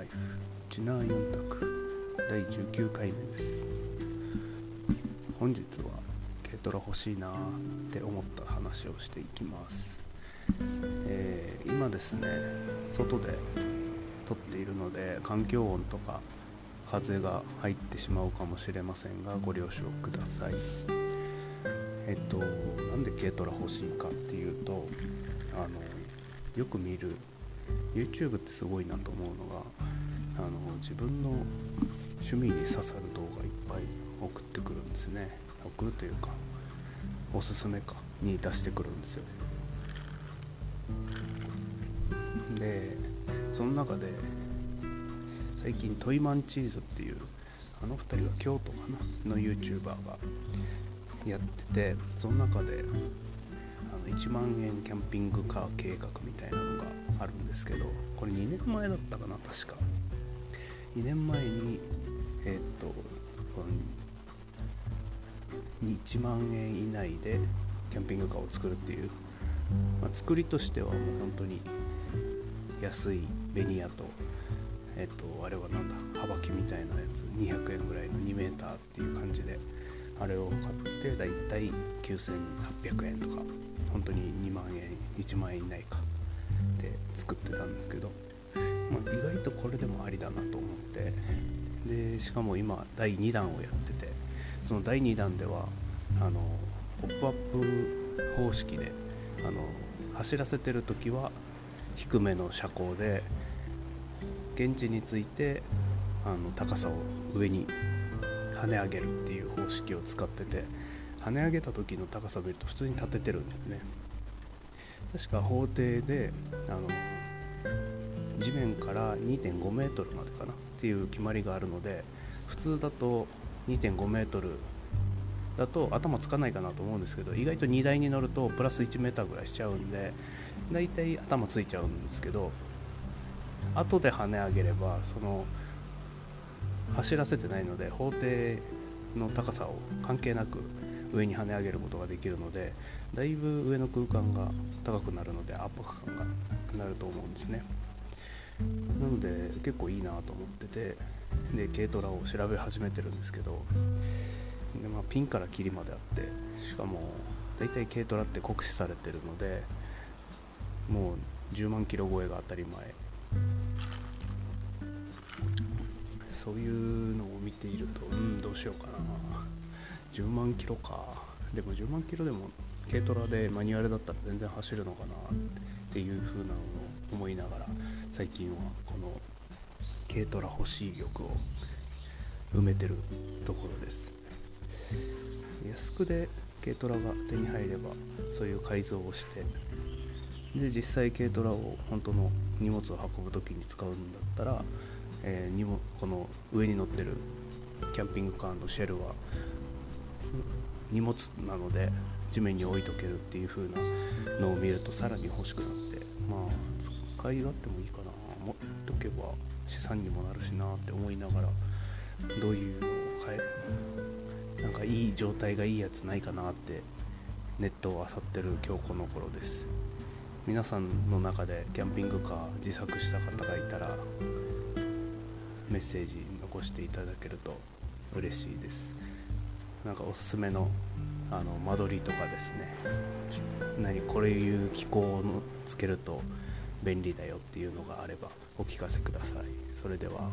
題ウナー4択第19回目です。本日は軽トラ欲しいなって思った話をしていきます、えー、今ですね外で撮っているので環境音とか風が入ってしまうかもしれませんがご了承ください。えっとなんで軽トラ欲しいかっていうとあのよく見る YouTube ってすごいなと思うのがあの自分の趣味に刺さる動画いっぱい送ってくるんですね。送るというかおすすめかに出してくるんですよ。でその中で最近トイマンチーズっていうあの2人は京都かな？の YouTuber がやっててその中で1万円キャンピングカー計画みたいなのがあるんですけどこれ2年前だったかな確か。2年前にえー、っと1万円以内でキャンピングカーを作るっていう、まあ、作りとしてはもう本当に安いベニヤとえっとあれはなんだ幅木みたいなやつ200円ぐらいの 2m っていう感じであれを買ってだいたい9800円とか本当に2万円1万円以内かで作ってたんですけど、まあ、意外とこれでもありだなと思ってでしかも今第2弾をやっててその第2弾ではあのポップアップ方式であの走らせてる時は低めの車高で現地についてあの高さを上に跳ね上げるっていう方式を使ってて跳ね上げた時の高さを見ると普通に立ててるんですね。確か法廷であの地面から2.5メートルまでかなっていう決まりがあるので普通だと2.5メートルだと頭つかないかなと思うんですけど意外と荷台に乗るとプラス1メーターぐらいしちゃうんでだいたい頭ついちゃうんですけど後で跳ね上げればその走らせてないので法廷の高さを関係なく上に跳ね上げることができるのでだいぶ上の空間が高くなるので圧迫感がなくなると思うんですね。なので結構いいなと思っててで軽トラを調べ始めてるんですけどで、まあ、ピンからキリまであってしかも大体軽トラって酷使されてるのでもう10万キロ超えが当たり前。そういうのを見ているとうんどうしようかな。10万キロか。でも10万キロでも軽トラでマニュアルだったら全然走るのかなっていう風なのを思いながら最近はこの軽トラ欲しい欲を埋めてるところです。安くで軽トラが手に入ればそういう改造をしてで実際軽トラを本当の荷物を運ぶ時に使うんだったら、えー、荷物この上に乗ってるキャンピングカーのシェルは荷物なので地面に置いとけるっていう風なのを見るとさらに欲しくなってまあ使い勝手もいいかな。持っとけば資産にもなるしなって思いながらどういうのを変えなんかいい状態がいいやつないかなってネットを漁ってる今日この頃です。皆さんの中でキャンピングカー自作した方がいたらメッセージ残していただけると嬉しいです。なんかおすすめのあの間取りとかですね。何これいう気候をつけると便利だよっていうのがあればお聞かせください。それでは。